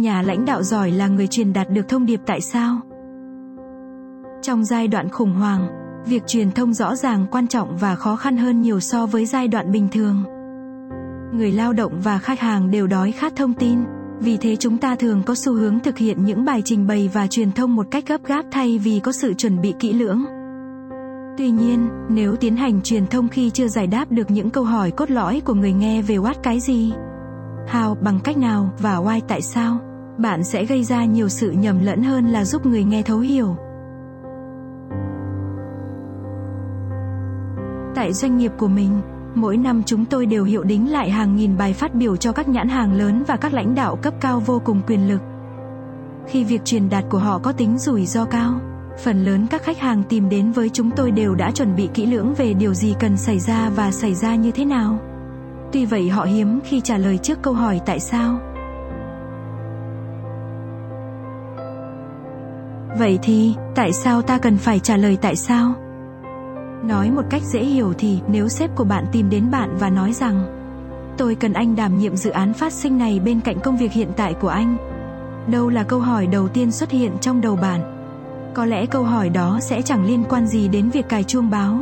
nhà lãnh đạo giỏi là người truyền đạt được thông điệp tại sao? Trong giai đoạn khủng hoảng, việc truyền thông rõ ràng quan trọng và khó khăn hơn nhiều so với giai đoạn bình thường. Người lao động và khách hàng đều đói khát thông tin, vì thế chúng ta thường có xu hướng thực hiện những bài trình bày và truyền thông một cách gấp gáp thay vì có sự chuẩn bị kỹ lưỡng. Tuy nhiên, nếu tiến hành truyền thông khi chưa giải đáp được những câu hỏi cốt lõi của người nghe về what cái gì? How, bằng cách nào và why tại sao? Bạn sẽ gây ra nhiều sự nhầm lẫn hơn là giúp người nghe thấu hiểu. Tại doanh nghiệp của mình, mỗi năm chúng tôi đều hiệu đính lại hàng nghìn bài phát biểu cho các nhãn hàng lớn và các lãnh đạo cấp cao vô cùng quyền lực. Khi việc truyền đạt của họ có tính rủi ro cao, phần lớn các khách hàng tìm đến với chúng tôi đều đã chuẩn bị kỹ lưỡng về điều gì cần xảy ra và xảy ra như thế nào. Tuy vậy họ hiếm khi trả lời trước câu hỏi tại sao. Vậy thì, tại sao ta cần phải trả lời tại sao? Nói một cách dễ hiểu thì nếu sếp của bạn tìm đến bạn và nói rằng, tôi cần anh đảm nhiệm dự án phát sinh này bên cạnh công việc hiện tại của anh, đâu là câu hỏi đầu tiên xuất hiện trong đầu bạn. Có lẽ câu hỏi đó sẽ chẳng liên quan gì đến việc cài chuông báo.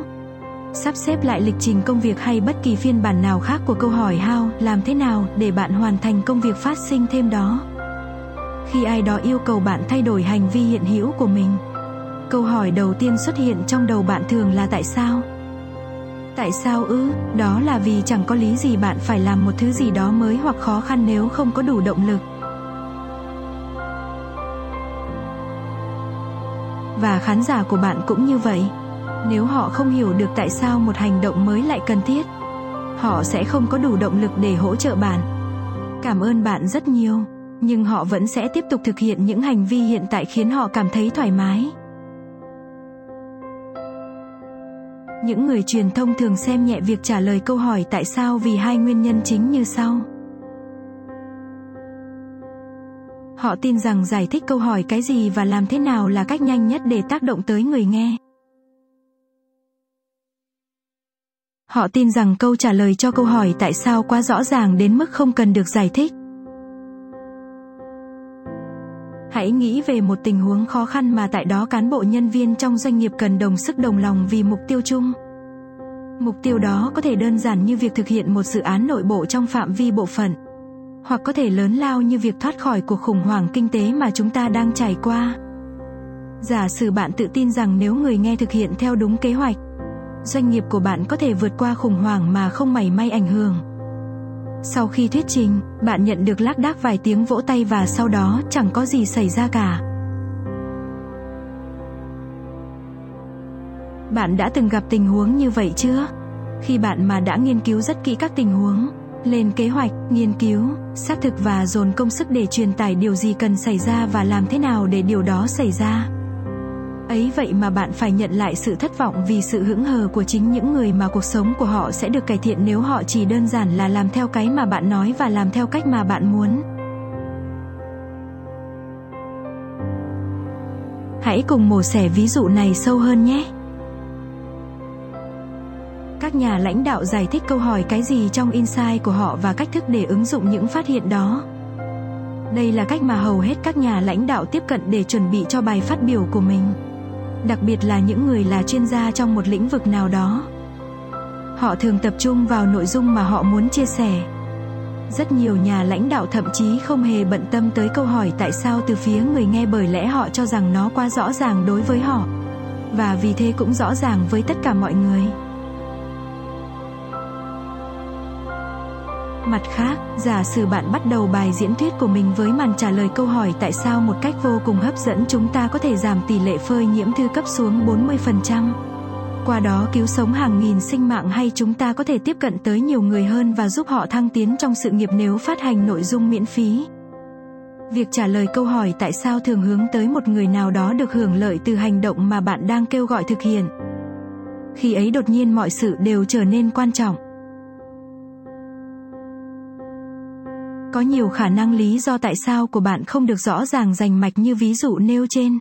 Sắp xếp lại lịch trình công việc hay bất kỳ phiên bản nào khác của câu hỏi how làm thế nào để bạn hoàn thành công việc phát sinh thêm đó? Khi ai đó yêu cầu bạn thay đổi hành vi hiện hữu của mình. Câu hỏi đầu tiên xuất hiện trong đầu bạn thường là tại sao? Tại sao ư? Đó là vì chẳng có lý gì bạn phải làm một thứ gì đó mới hoặc khó khăn nếu không có đủ động lực. Và khán giả của bạn cũng như vậy. Nếu họ không hiểu được tại sao một hành động mới lại cần thiết, họ sẽ không có đủ động lực để hỗ trợ bạn. Cảm ơn bạn rất nhiều nhưng họ vẫn sẽ tiếp tục thực hiện những hành vi hiện tại khiến họ cảm thấy thoải mái. Những người truyền thông thường xem nhẹ việc trả lời câu hỏi tại sao vì hai nguyên nhân chính như sau. Họ tin rằng giải thích câu hỏi cái gì và làm thế nào là cách nhanh nhất để tác động tới người nghe. Họ tin rằng câu trả lời cho câu hỏi tại sao quá rõ ràng đến mức không cần được giải thích. Hãy nghĩ về một tình huống khó khăn mà tại đó cán bộ nhân viên trong doanh nghiệp cần đồng sức đồng lòng vì mục tiêu chung. Mục tiêu đó có thể đơn giản như việc thực hiện một dự án nội bộ trong phạm vi bộ phận, hoặc có thể lớn lao như việc thoát khỏi cuộc khủng hoảng kinh tế mà chúng ta đang trải qua. Giả sử bạn tự tin rằng nếu người nghe thực hiện theo đúng kế hoạch, doanh nghiệp của bạn có thể vượt qua khủng hoảng mà không mảy may ảnh hưởng sau khi thuyết trình, bạn nhận được lác đác vài tiếng vỗ tay và sau đó chẳng có gì xảy ra cả. Bạn đã từng gặp tình huống như vậy chưa? Khi bạn mà đã nghiên cứu rất kỹ các tình huống, lên kế hoạch, nghiên cứu, xác thực và dồn công sức để truyền tải điều gì cần xảy ra và làm thế nào để điều đó xảy ra ấy vậy mà bạn phải nhận lại sự thất vọng vì sự hững hờ của chính những người mà cuộc sống của họ sẽ được cải thiện nếu họ chỉ đơn giản là làm theo cái mà bạn nói và làm theo cách mà bạn muốn. Hãy cùng mổ xẻ ví dụ này sâu hơn nhé. Các nhà lãnh đạo giải thích câu hỏi cái gì trong insight của họ và cách thức để ứng dụng những phát hiện đó. Đây là cách mà hầu hết các nhà lãnh đạo tiếp cận để chuẩn bị cho bài phát biểu của mình đặc biệt là những người là chuyên gia trong một lĩnh vực nào đó. Họ thường tập trung vào nội dung mà họ muốn chia sẻ. Rất nhiều nhà lãnh đạo thậm chí không hề bận tâm tới câu hỏi tại sao từ phía người nghe bởi lẽ họ cho rằng nó quá rõ ràng đối với họ. Và vì thế cũng rõ ràng với tất cả mọi người. Mặt khác, giả sử bạn bắt đầu bài diễn thuyết của mình với màn trả lời câu hỏi tại sao một cách vô cùng hấp dẫn chúng ta có thể giảm tỷ lệ phơi nhiễm thư cấp xuống 40%. Qua đó cứu sống hàng nghìn sinh mạng hay chúng ta có thể tiếp cận tới nhiều người hơn và giúp họ thăng tiến trong sự nghiệp nếu phát hành nội dung miễn phí. Việc trả lời câu hỏi tại sao thường hướng tới một người nào đó được hưởng lợi từ hành động mà bạn đang kêu gọi thực hiện. Khi ấy đột nhiên mọi sự đều trở nên quan trọng. Có nhiều khả năng lý do tại sao của bạn không được rõ ràng rành mạch như ví dụ nêu trên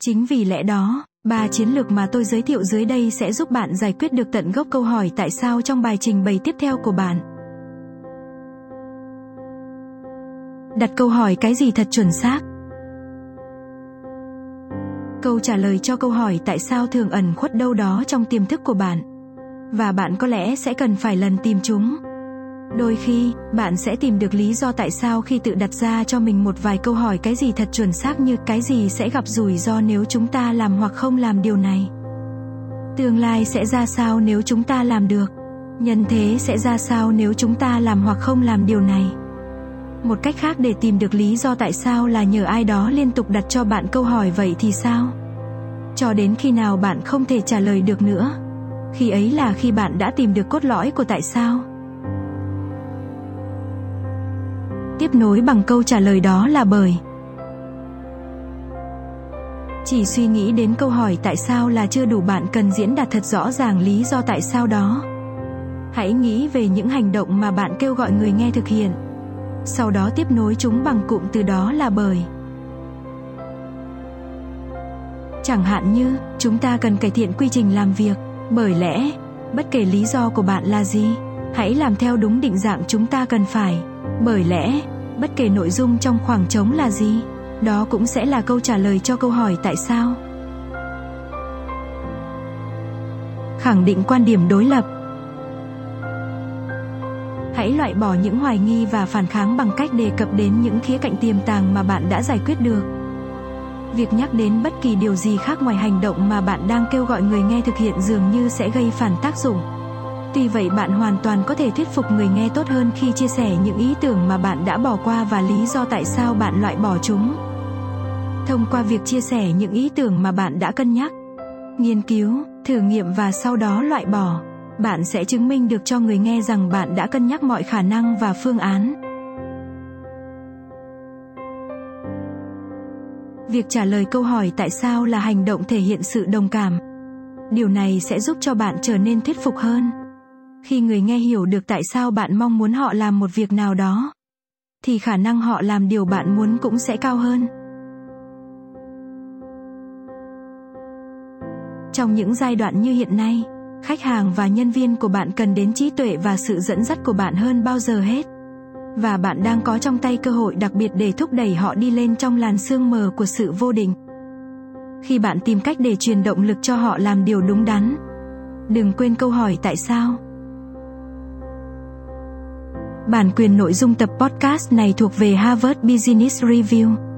chính vì lẽ đó, ba chiến lược mà tôi giới thiệu dưới đây sẽ giúp bạn giải quyết được tận gốc câu hỏi tại sao trong bài trình bày tiếp theo của bạn đặt câu hỏi cái gì thật chuẩn xác. Câu trả lời cho câu hỏi tại sao thường ẩn khuất đâu đó trong tiềm thức của bạn. Và bạn có lẽ sẽ cần phải lần tìm chúng. Đôi khi, bạn sẽ tìm được lý do tại sao khi tự đặt ra cho mình một vài câu hỏi cái gì thật chuẩn xác như cái gì sẽ gặp rủi ro nếu chúng ta làm hoặc không làm điều này. Tương lai sẽ ra sao nếu chúng ta làm được? Nhân thế sẽ ra sao nếu chúng ta làm hoặc không làm điều này? Một cách khác để tìm được lý do tại sao là nhờ ai đó liên tục đặt cho bạn câu hỏi vậy thì sao? Cho đến khi nào bạn không thể trả lời được nữa. Khi ấy là khi bạn đã tìm được cốt lõi của tại sao. Tiếp nối bằng câu trả lời đó là bởi. Chỉ suy nghĩ đến câu hỏi tại sao là chưa đủ bạn cần diễn đạt thật rõ ràng lý do tại sao đó. Hãy nghĩ về những hành động mà bạn kêu gọi người nghe thực hiện. Sau đó tiếp nối chúng bằng cụm từ đó là bởi. Chẳng hạn như, chúng ta cần cải thiện quy trình làm việc, bởi lẽ, bất kể lý do của bạn là gì, hãy làm theo đúng định dạng chúng ta cần phải bởi lẽ, bất kể nội dung trong khoảng trống là gì, đó cũng sẽ là câu trả lời cho câu hỏi tại sao. Khẳng định quan điểm đối lập. Hãy loại bỏ những hoài nghi và phản kháng bằng cách đề cập đến những khía cạnh tiềm tàng mà bạn đã giải quyết được. Việc nhắc đến bất kỳ điều gì khác ngoài hành động mà bạn đang kêu gọi người nghe thực hiện dường như sẽ gây phản tác dụng tuy vậy bạn hoàn toàn có thể thuyết phục người nghe tốt hơn khi chia sẻ những ý tưởng mà bạn đã bỏ qua và lý do tại sao bạn loại bỏ chúng. Thông qua việc chia sẻ những ý tưởng mà bạn đã cân nhắc, nghiên cứu, thử nghiệm và sau đó loại bỏ, bạn sẽ chứng minh được cho người nghe rằng bạn đã cân nhắc mọi khả năng và phương án. Việc trả lời câu hỏi tại sao là hành động thể hiện sự đồng cảm. Điều này sẽ giúp cho bạn trở nên thuyết phục hơn khi người nghe hiểu được tại sao bạn mong muốn họ làm một việc nào đó, thì khả năng họ làm điều bạn muốn cũng sẽ cao hơn. Trong những giai đoạn như hiện nay, khách hàng và nhân viên của bạn cần đến trí tuệ và sự dẫn dắt của bạn hơn bao giờ hết. Và bạn đang có trong tay cơ hội đặc biệt để thúc đẩy họ đi lên trong làn sương mờ của sự vô định. Khi bạn tìm cách để truyền động lực cho họ làm điều đúng đắn, đừng quên câu hỏi tại sao bản quyền nội dung tập podcast này thuộc về harvard business review.